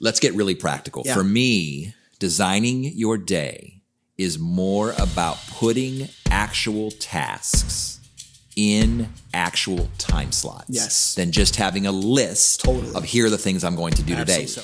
let's get really practical. Yeah. For me, designing your day is more about putting actual tasks in actual time slots. Yes. Than just having a list Totally. of here are the things I'm going to do today. So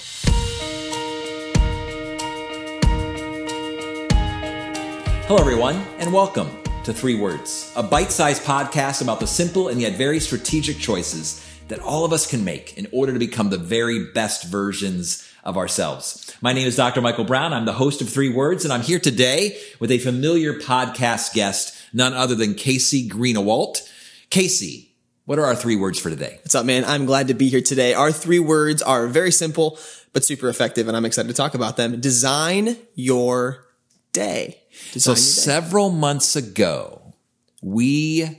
Hello, everyone, and welcome to Three Words, a bite sized podcast about the simple and yet very strategic choices that all of us can make in order to become the very best versions of ourselves. My name is Dr. Michael Brown. I'm the host of Three Words, and I'm here today with a familiar podcast guest, none other than Casey Greenawalt. Casey, what are our three words for today? What's up, man? I'm glad to be here today. Our three words are very simple, but super effective, and I'm excited to talk about them. Design your day. So Design your day. several months ago, we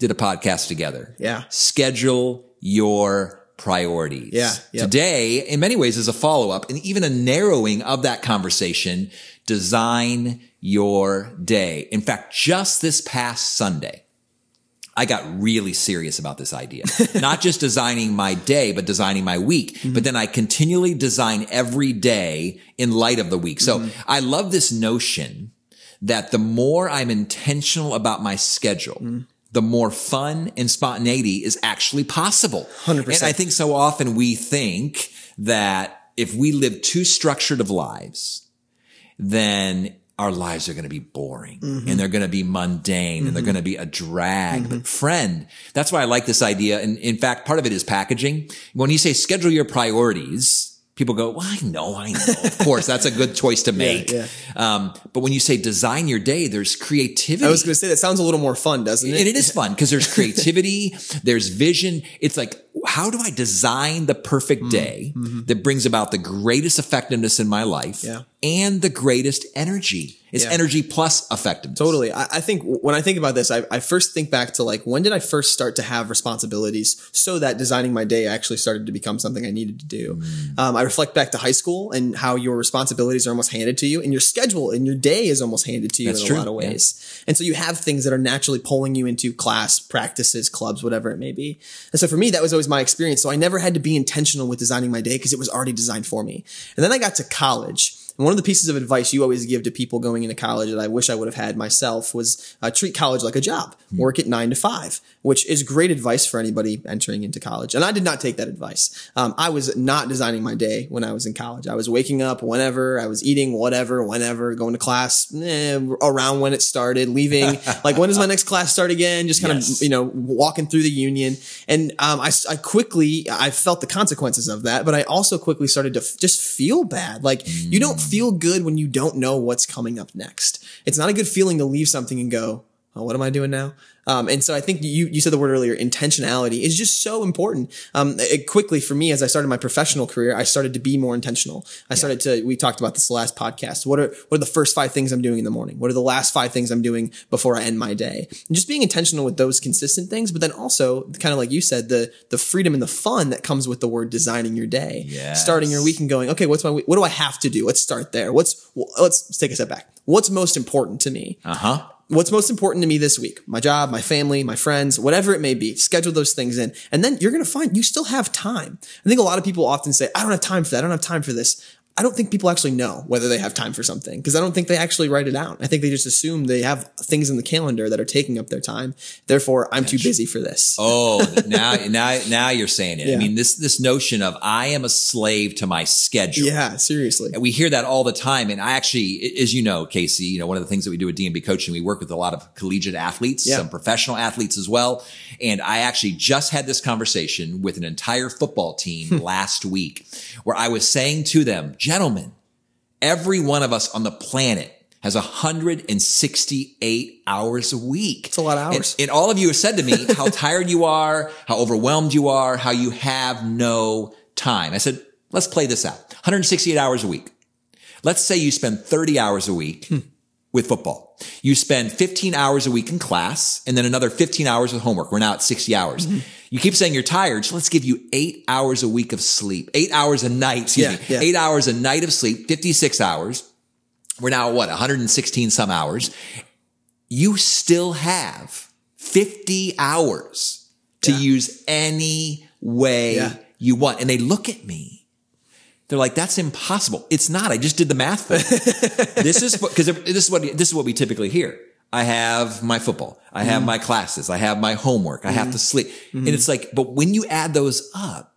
did a podcast together. Yeah. Schedule your priorities. Yeah, yep. Today, in many ways, is a follow up and even a narrowing of that conversation. Design your day. In fact, just this past Sunday, I got really serious about this idea. Not just designing my day, but designing my week. Mm-hmm. But then I continually design every day in light of the week. So Mm-hmm. I love this notion that the more I'm intentional about my schedule, Mm-hmm. The more fun and spontaneity is actually possible. 100%. And I think so often we think that if we live too structured of lives, then our lives are going to be boring Mm-hmm. and they're going to be mundane and they're going to be a drag. Mm-hmm. But friend, that's why I like this idea. And in fact, part of it is packaging. When you say schedule your priorities, people go, well, I know, I know. Of course, that's a good choice to make. yeah. Um, but when you say design your day, there's creativity. I was going to say that sounds a little more fun, doesn't it? And it is fun because there's creativity, there's vision. It's like, how do I design the Mm-hmm. perfect day that brings about the greatest effectiveness in my life Yeah. And the greatest energy? It's Yeah. energy plus effectiveness. Totally. I, I think when I think about this, I, I first think back to like, when did I first start to have responsibilities so that designing my day actually started to become something I needed to do? Mm. Um, I reflect back to high school and how your responsibilities are almost handed to you and your schedule and your day is almost handed to you That's in true, a lot of yeah. ways. And so you have things that are naturally pulling you into class, practices, clubs, whatever it may be. And so for me, that was always my experience. So I never had to be intentional with designing my day because it was already designed for me. And then I got to college. And one of the pieces of advice you always give to people going into college that I wish I would have had myself was uh, treat college like a job. Work at nine to five, which is great advice for anybody entering into college. And I did not take that advice. Um, I was not designing my day when I was in college. I was waking up whenever, I was eating whatever, whenever, going to class eh, around when it started, leaving. like, when does my next class start again? Just kind Yes. of, you know, walking through the union. And um, I, I quickly, I felt the consequences of that, but I also quickly started to f- just feel bad. Like you don't feel good when you don't know what's coming up next. It's not a good feeling to leave something and go, oh, what am I doing now? Um, and so I think you, you said the word earlier, intentionality is just so important. Um, it quickly for me, as I started my professional career, I started to be more intentional. I started to, we talked about this last podcast. What are, what are the first five things I'm doing in the morning? What are the last five things I'm doing before I end my day? And just being intentional with those consistent things, but then also kind of like you said, the, the freedom and the fun that comes with the word designing your day, Yes. starting your week and going, okay, what's my, what do I have to do? Let's start there. What's, let's take a step back. What's most important to me? Uh huh. What's most important to me this week? My job my family my friends whatever it may be. Schedule those things in. And then you're going to find you still have time. I think a lot of people often say i don't have time for that. I don't have time for this i don't think people actually know whether they have time for something because i don't think they actually write it out i think they just assume they have things in the calendar that are taking up their time therefore i'm too busy for this Oh, now, now, now you're saying it. I mean, this, this notion of I am a slave to my schedule. yeah seriously And we hear that all the time. And I actually, as you know, Casey, you know, one of the things that we do at DMB coaching, we work with a lot of collegiate athletes, Yeah. some professional athletes as well. And I actually just had this conversation with an entire football team last week where I was saying to them, gentlemen, every one of us on the planet has 168 hours a week. It's a lot of hours. And, and all of you have said to me how tired you are, how overwhelmed you are, how you have no time. I said, let's play this out. 168 hours a week. Let's say you spend 30 hours a week hmm. with football. You spend 15 hours a week in class and then another 15 hours with homework. We're now at 60 hours. Mm-hmm. You keep saying you're tired. So let's give you eight hours a week of sleep, eight hours a night, excuse Yeah, me, yeah. eight hours a night of sleep, 56 hours. We're now at what? 116 some hours. You still have 50 hours to Yeah. use any way you want. And they look at me They're like, that's impossible. It's not. I just did the math for you. this is because this is what this is what we typically hear. I have my football. I have mm-hmm. my classes. I have my homework. I have to mm-hmm. sleep. And mm-hmm. it's like, but when you add those up,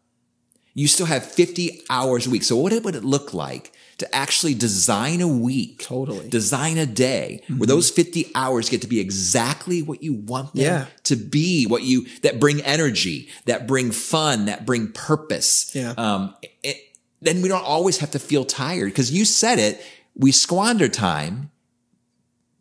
you still have 50 hours a week. So what would it look like to actually design a week? Totally. Design a day where those 50 hours get to be exactly what you want them Yeah. to be, what you, that bring energy, that bring fun, that bring purpose. Yeah. Um, it, then we don't always have to feel tired because you said it. We squander time,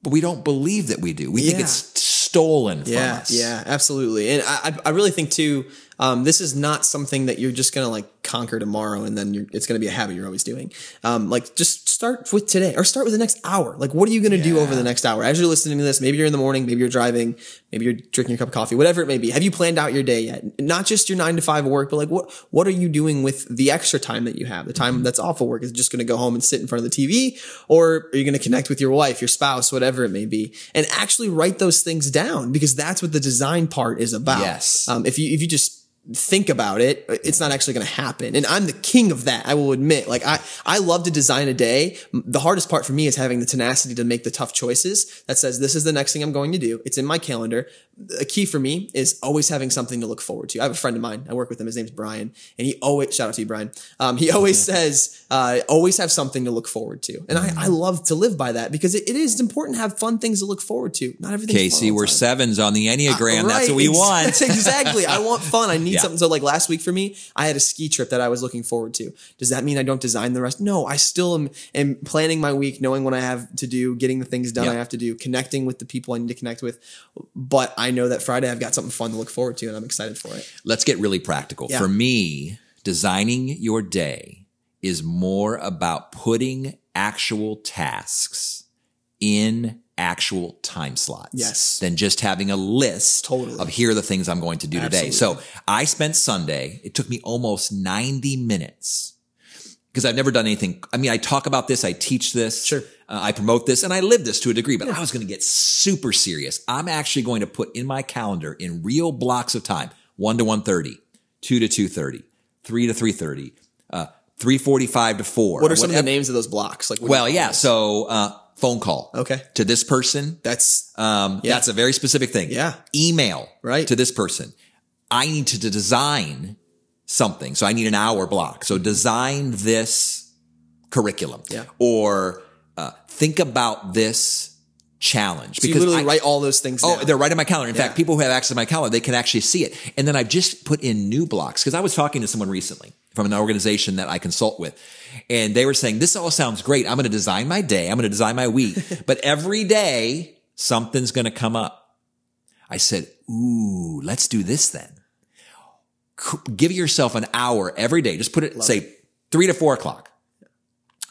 but we don't believe that we do. We think it's stolen from Yeah, us. yeah, absolutely. And I, I I really think too, um, this is not something that you're just gonna like conquer tomorrow, and then you're, it's gonna be a habit you're always doing. Um, like just start with today, or start with the next hour. Like, what are you gonna do over the next hour as you're listening to this? Maybe you're in the morning, maybe you're driving, maybe you're drinking your cup of coffee, whatever it may be. Have you planned out your day yet? Not just your nine to five work, but like what what are you doing with the extra time that you have? The time that's off of work is just gonna go home and sit in front of the TV, or are you gonna connect with your wife, your spouse, whatever it may be, and actually write those things down because that's what the design part is about. Yes. Um, if you if you just think about it, it's not actually going to happen. And I'm the king of that. I will admit, like I, I love to design a day. The hardest part for me is having the tenacity to make the tough choices that says, this is the next thing I'm going to do. It's in my calendar. A key for me is always having something to look forward to. I have a friend of mine. I work with him. His name's Brian and he always, shout out to you, Brian. Um, he always says, uh, always have something to look forward to. And I, I love to live by that because it, it is important to have fun things to look forward to. Not everything. Casey, we're sevens on the Enneagram. That's what we Ex- want. exactly. I want fun. I need Yeah. something. So like last week for me, I had a ski trip that I was looking forward to. Does that mean I don't design the rest? No, I still am, am planning my week, knowing what I have to do, getting the things done Yeah. I have to do, connecting with the people I need to connect with. But I know that Friday I've got something fun to look forward to and I'm excited for it. Let's get really practical. Yeah. For me, designing your day is more about putting actual tasks in actual time slots. Yes. Than just having a list Totally. of here are the things I'm going to do today. So I spent Sunday, it took me almost 90 minutes because I've never done anything. I mean, I talk about this, I teach this, Sure. uh, I promote this, and I live this to a degree. But I was going to get super serious. I'm actually going to put in my calendar in real blocks of time: one to one thirty, two to two thirty, three to three thirty, uh, three forty five to four. What are some of the names of those blocks? Like, Well, yeah. So uh, phone call. Okay. To this person. that's Um, Yeah. That's a very specific thing. Yeah. Email. Right. To this person. I need to design something. So I need an hour block. So design this curriculum. Yeah. Or uh, think about this challenge. so you literally I- write all those things. Oh, down. they're right in my calendar. In Yeah. fact, people who have access to my calendar, they can actually see it. And then I've just put in new blocks because I was talking to someone recently from an organization that I consult with. And they were saying, this all sounds great. I'm going to design my day. I'm going to design my week, but every day something's going to come up. I said, ooh, let's do this then. Give yourself an hour every day. Just put it, say three to four o'clock.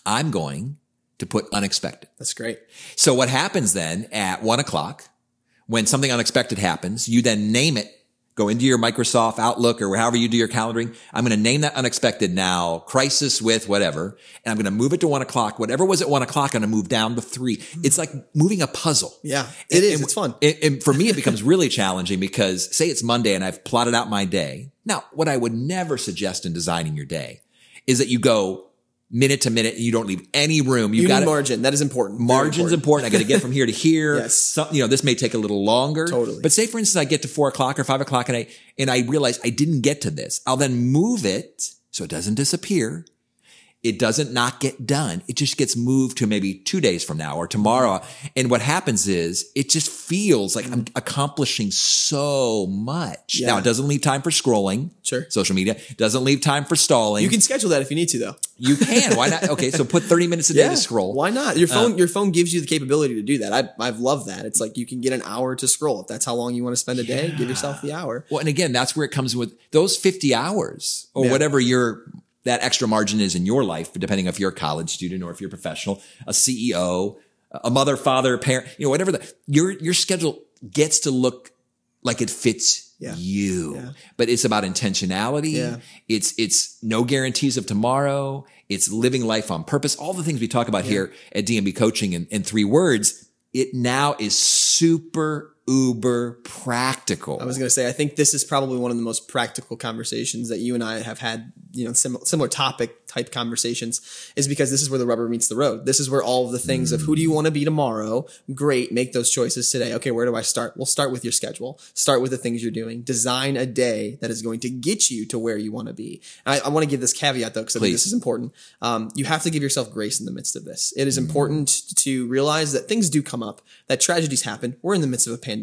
I'm going to put unexpected. That's great. So what happens then at one o'clock when something unexpected happens, you then name it, go into your Microsoft Outlook or however you do your calendaring. I'm going to name that unexpected now crisis with whatever. And I'm going to move it to one o'clock. Whatever was at one o'clock, I'm going to move down to three. Mm-hmm. It's like moving a puzzle. Yeah, it is. It's fun. And, and for me, it becomes really challenging because say it's Monday and I've plotted out my day. Now, what I would never suggest in designing your day is that you go minute to minute you don't leave any room. You've You got margin. That is important. Margin's important. I got to get from here to here. Yes. Some, you know, this may take a little longer. Totally. But say, for instance, I get to four o'clock or five o'clock and I, and I realize I didn't get to this. I'll then move it so it doesn't disappear. It doesn't not get done. It just gets moved to maybe two days from now or tomorrow. And what happens is it just feels like I'm accomplishing so much. Yeah. Now it doesn't leave time for scrolling. Sure. Social media doesn't leave time for stalling. You can schedule that if you need to, though. You can. Why not? Okay. So put 30 minutes a day to scroll. Why not? Your phone, uh, your phone gives you the capability to do that. I, I've loved that. It's like you can get an hour to scroll. If that's how long you want to spend a day, give yourself the hour. Well, and again, that's where it comes with those 50 hours or Yeah. whatever your that extra margin is in your life, depending if you're a college student or if you're a professional, a CEO, a mother, father, parent, you know, whatever the, your, your schedule gets to look like it fits Yeah. you, Yeah. but it's about intentionality. Yeah. It's, it's no guarantees of tomorrow. It's living life on purpose. All the things we talk about here at DMB coaching in, in three words. It now is super uber practical. I was going to say, I think this is probably one of the most practical conversations that you and I have had, you know, sim- similar topic type conversations is because this is where the rubber meets the road. This is where all of the things of who do you want to be tomorrow? Great. Make those choices today. Okay. Where do I start? We'll start with your schedule. Start with the things you're doing. Design a day that is going to get you to where you want to be. I, I want to give this caveat though, because I think this is important. Um, you have to give yourself grace in the midst of this. It is important to realize that things do come up, that tragedies happen. We're in the midst of a pandemic,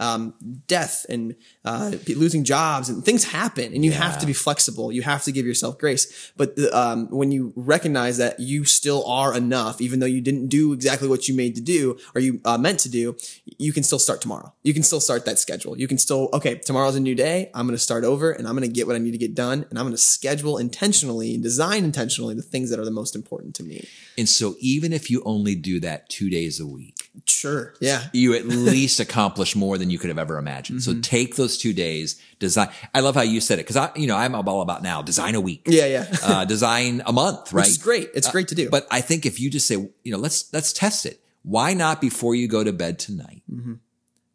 um, death and uh, losing jobs and things happen, and you have to be flexible. You have to give yourself grace. But the, um, when you recognize that you still are enough, even though you didn't do exactly what you made to do or you uh, meant to do, you can still start tomorrow. You can still start that schedule. You can still okay. Tomorrow's a new day. I'm going to start over, and I'm going to get what I need to get done, and I'm going to schedule intentionally and design intentionally the things that are the most important to me. and so even if you only do that two days a week, Sure. Yeah. you at least accomplish more than you could have ever imagined. Mm-hmm. So take those two days, design. I love how you said it because I, you know, I'm all about now design a week, Yeah. Yeah. uh, design a month, right? Is great. It's great to do. But I think if you just say, you know, let's let's test it. Why not before you go to bed tonight? Mm-hmm.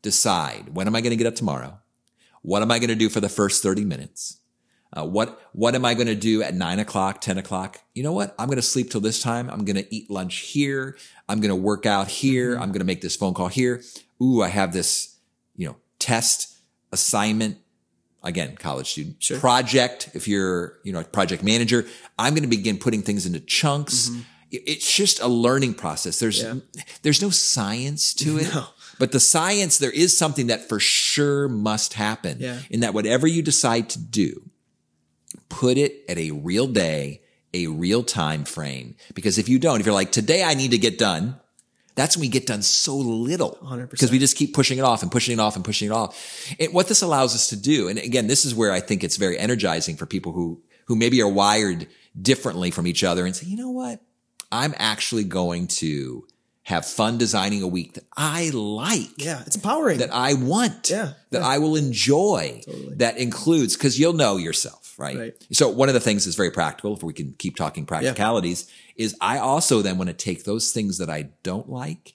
Decide when am I going to get up tomorrow? What am I going to do for the first thirty minutes? Uh, what what am I going to do at nine o'clock, ten o'clock? You know what? I'm going to sleep till this time. I'm going to eat lunch here. I'm going to work out here. Mm-hmm. I'm going to make this phone call here. Ooh, I have this, you know, test assignment. Again, college student Sure. project. If you're, you know, a project manager, I'm going to begin putting things into chunks. It- It's just a learning process. There's, Mm-hmm. Yeah. there's no science to it. No. But the science, there is something that for sure must happen. Yeah. In that whatever you decide to do, put it at a real day, a real time frame. Because if you don't, if you're like, today I need to get done, that's when we get done so little. 100%. Because we just keep pushing it off and pushing it off and pushing it off. And what this allows us to do, and again, this is where I think it's very energizing for people who, who maybe are wired differently from each other and say, you know what? I'm actually going to have fun designing a week that I like yeah. It's empowering. that I want, Yeah, that yeah. I will enjoy, Totally. that includes, because you'll know yourself, right? Right. So one of the things that's very practical, if we can keep talking practicalities, is I also then want to take those things that I don't like,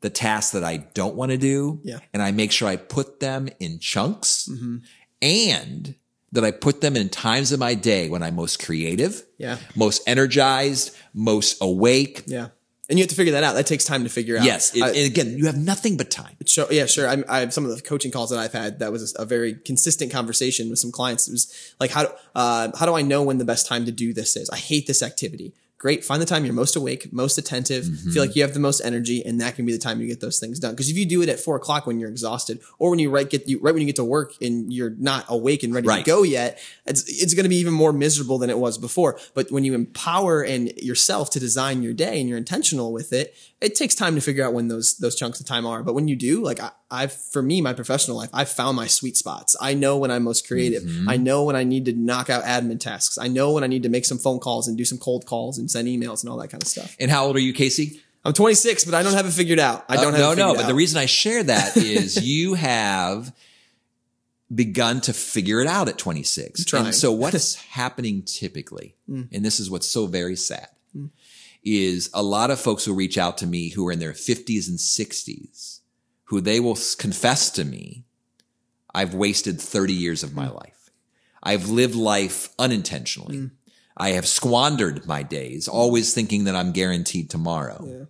the tasks that I don't want to do, Yeah. and I make sure I put them in chunks Mm-hmm. and that I put them in times of my day when I'm most creative, Yeah. most energized, most awake. yeah. And you have to figure that out. That takes time to figure out. Yes. It- I- and again, you have nothing but time. Sure. Yeah, sure. I, I some of the coaching calls that I've had that was a very consistent conversation with some clients. It was like, how do, uh, how do I know when the best time to do this is? I hate this activity. Great. Find the time you're most awake, most attentive, Mm-hmm. feel like you have the most energy, and that can be the time you get those things done. Because if you do it at four o'clock when you're exhausted, or when you right get you right when you get to work and you're not awake and ready Right. to go yet, it's it's going to be even more miserable than it was before. But when you empower and yourself to design your day and you're intentional with it, it takes time to figure out when those those chunks of time are. But when you do, like I, I've for me, my professional life, I've found my sweet spots. I know when I'm most creative. I know when I need to knock out admin tasks. I know when I need to make some phone calls and do some cold calls and send emails and all that kind of stuff. And how old are you, Casey? I'm 26, but I don't have it figured out. I don't Uh, have no, no. But the reason I share that is you have begun to figure it out at 26. trying. And so what's happening typically, and this is what's so very sad, is a lot of folks will reach out to me who are in their 50s and 60s, who they will confess to me, I've wasted 30 years of my mm. life. I've lived life unintentionally. Mm. I have squandered my days, mm. always thinking that I'm guaranteed tomorrow Yeah.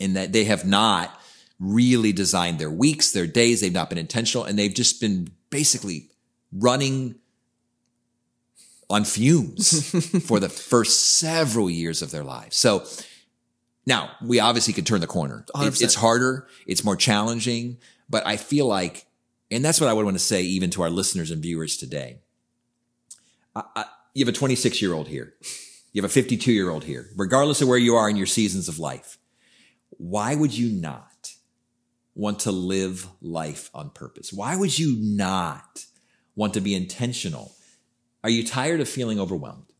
and that they have not really designed their weeks, their days. They've not been intentional and they've just been basically running on fumes for the first several years of their lives. So now we obviously could turn the corner. It- it's harder. It's more challenging, but I feel like, and that's what I would want to say even to our listeners and viewers today. I, I, you have a 26 year old here. You have a 52 year old here, regardless of where you are in your seasons of life why would you not want to live life on purpose? Why would you not want to be intentional? Are you tired of feeling overwhelmed?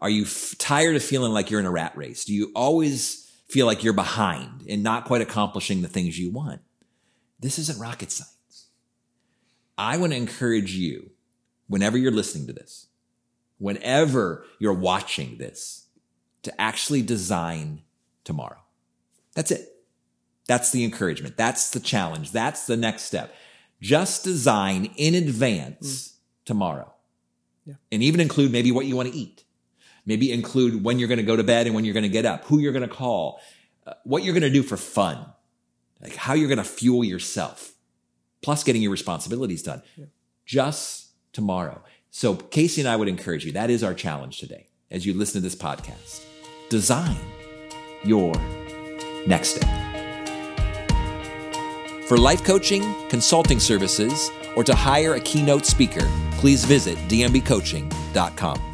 Are you f- tired of feeling like you're in a rat race? Do you always feel like you're behind and not quite accomplishing the things you want? This isn't rocket science. I want to encourage you, whenever you're listening to this, whenever you're watching this, to actually design tomorrow. That's it. That's the encouragement. That's the challenge. That's the next step. Just design in advance mm. tomorrow. Yeah. And even include maybe what you want to eat. Maybe include when you're going to go to bed and when you're going to get up, who you're going to call, uh, what you're going to do for fun, like how you're going to fuel yourself, plus getting your responsibilities done. Just tomorrow. So Casey and I would encourage you. That is our challenge today as you listen to this podcast. Design your next day. For life coaching, consulting services, or to hire a keynote speaker, please visit dmbcoaching.com.